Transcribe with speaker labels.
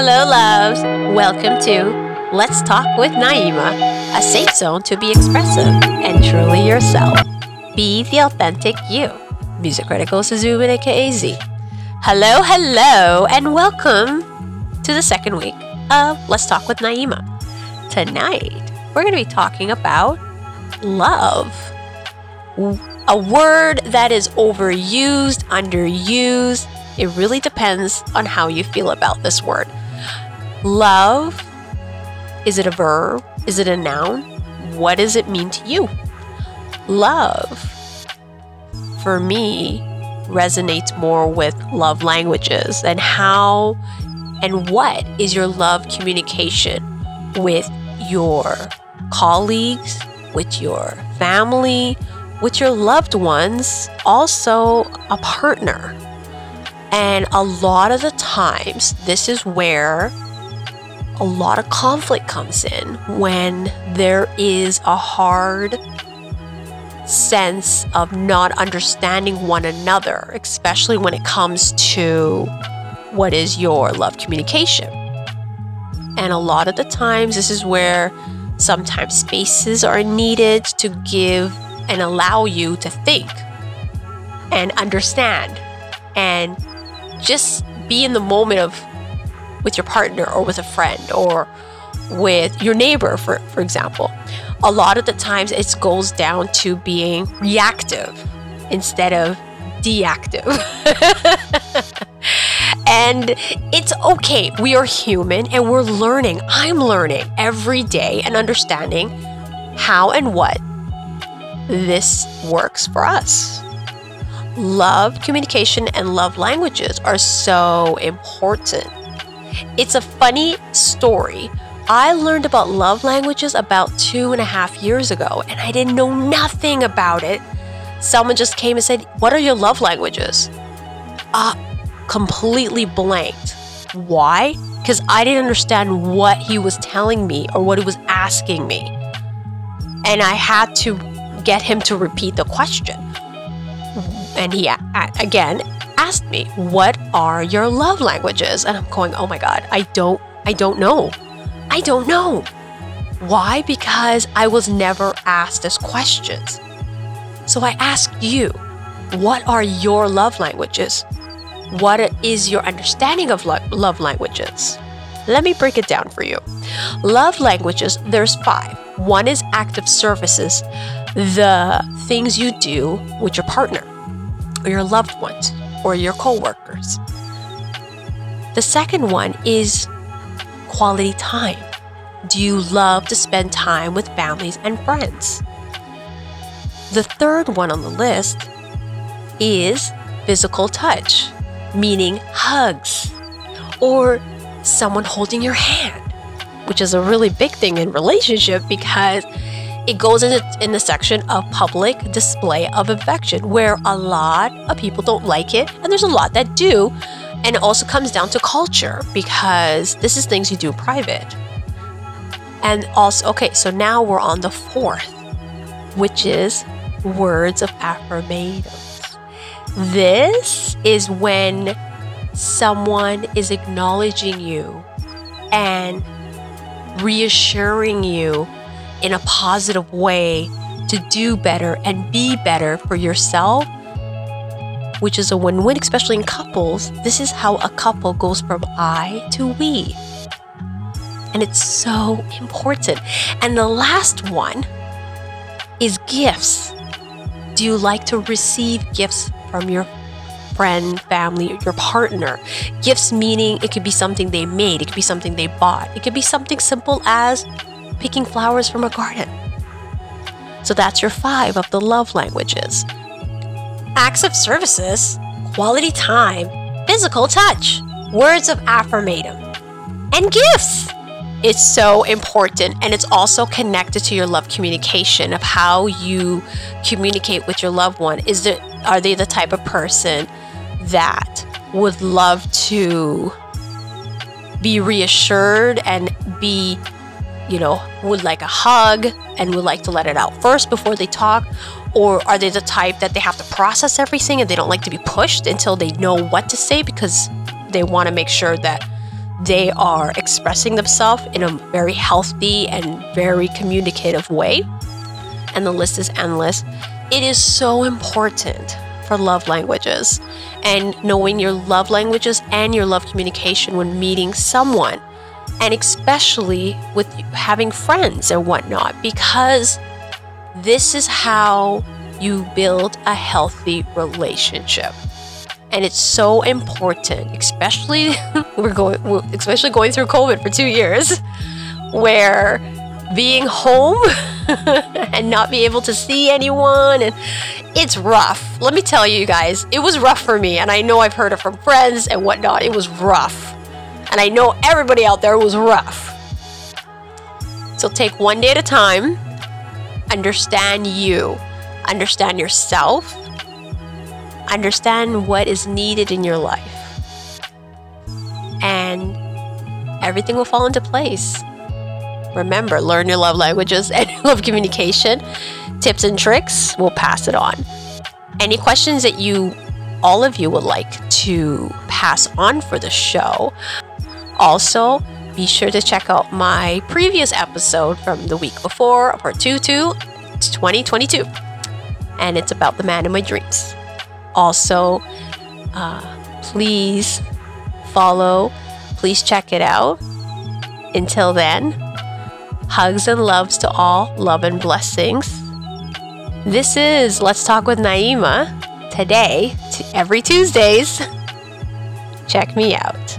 Speaker 1: Hello, loves. Welcome to Let's Talk with Naima, a safe zone to be expressive and truly yourself. Be the authentic you. Music critical Suzume aka Z. Hello, hello, and welcome to the second week of Let's Talk with Naima. Tonight, we're going to be talking about love. A word that is overused, underused. It really depends on how you feel about this word. Love, is it a verb? Is it a noun? What does it mean to you? Love, for me, resonates more with love languages and how and what is your love communication with your colleagues, with your family, with your loved ones, also a partner. And a lot of the times, this is where a lot of conflict comes in when there is a hard sense of not understanding one another, especially when it comes to what is your love communication. And a lot of the times, this is where sometimes spaces are needed to give and allow you to think and understand and just be in the moment of with your partner or with a friend or with your neighbor for for example. A lot of the times it goes down to being reactive instead of deactive. And it's okay. We are human and we're learning. I'm learning every day and understanding how and what this works for us. Love communication and love languages are so important it's a funny story. I learned about love languages about two and a half years ago, and I didn't know nothing about it. Someone just came and said, What are your love languages? Uh, completely blanked. Why? Because I didn't understand what he was telling me or what he was asking me. And I had to get him to repeat the question. And he, again, asked me, "What are your love languages?" And I'm going, "Oh my god, I don't I don't know. I don't know." Why? Because I was never asked this questions. So I ask you, what are your love languages? What is your understanding of lo- love languages? Let me break it down for you. Love languages, there's five. One is acts of services, the things you do with your partner or your loved ones or your coworkers. The second one is quality time. Do you love to spend time with families and friends? The third one on the list is physical touch, meaning hugs or someone holding your hand, which is a really big thing in relationship because it goes in the, in the section of public display of affection, where a lot of people don't like it, and there's a lot that do. And it also comes down to culture because this is things you do private. And also, okay, so now we're on the fourth, which is words of affirmation. This is when someone is acknowledging you and reassuring you in a positive way to do better and be better for yourself, which is a win win, especially in couples. This is how a couple goes from I to we. And it's so important. And the last one is gifts. Do you like to receive gifts from your friend, family, your partner? Gifts meaning it could be something they made, it could be something they bought, it could be something simple as picking flowers from a garden. So that's your five of the love languages acts of services, quality time, physical touch, words of affirmation, and gifts. It's so important and it's also connected to your love communication of how you communicate with your loved one. Is there are they the type of person that would love to be reassured and be you know, would like a hug and would like to let it out first before they talk? Or are they the type that they have to process everything and they don't like to be pushed until they know what to say because they want to make sure that they are expressing themselves in a very healthy and very communicative way. And the list is endless. It is so important for love languages and knowing your love languages and your love communication when meeting someone, and especially with having friends and whatnot, because this is how you build a healthy relationship. And it's so important, especially we're going, especially going through COVID for two years, where being home and not be able to see anyone and it's rough. Let me tell you guys, it was rough for me, and I know I've heard it from friends and whatnot. It was rough, and I know everybody out there was rough. So take one day at a time. Understand you, understand yourself, understand what is needed in your life, and everything will fall into place. Remember, learn your love languages and love communication. Tips and tricks, we'll pass it on. Any questions that you, all of you, would like to pass on for the show, also be sure to check out my previous episode from the week before, part 2 to 2022. And it's about the man in my dreams. Also, uh, please follow, please check it out. Until then, Hugs and loves to all, love and blessings. This is Let's Talk with Naima today, every Tuesdays. Check me out.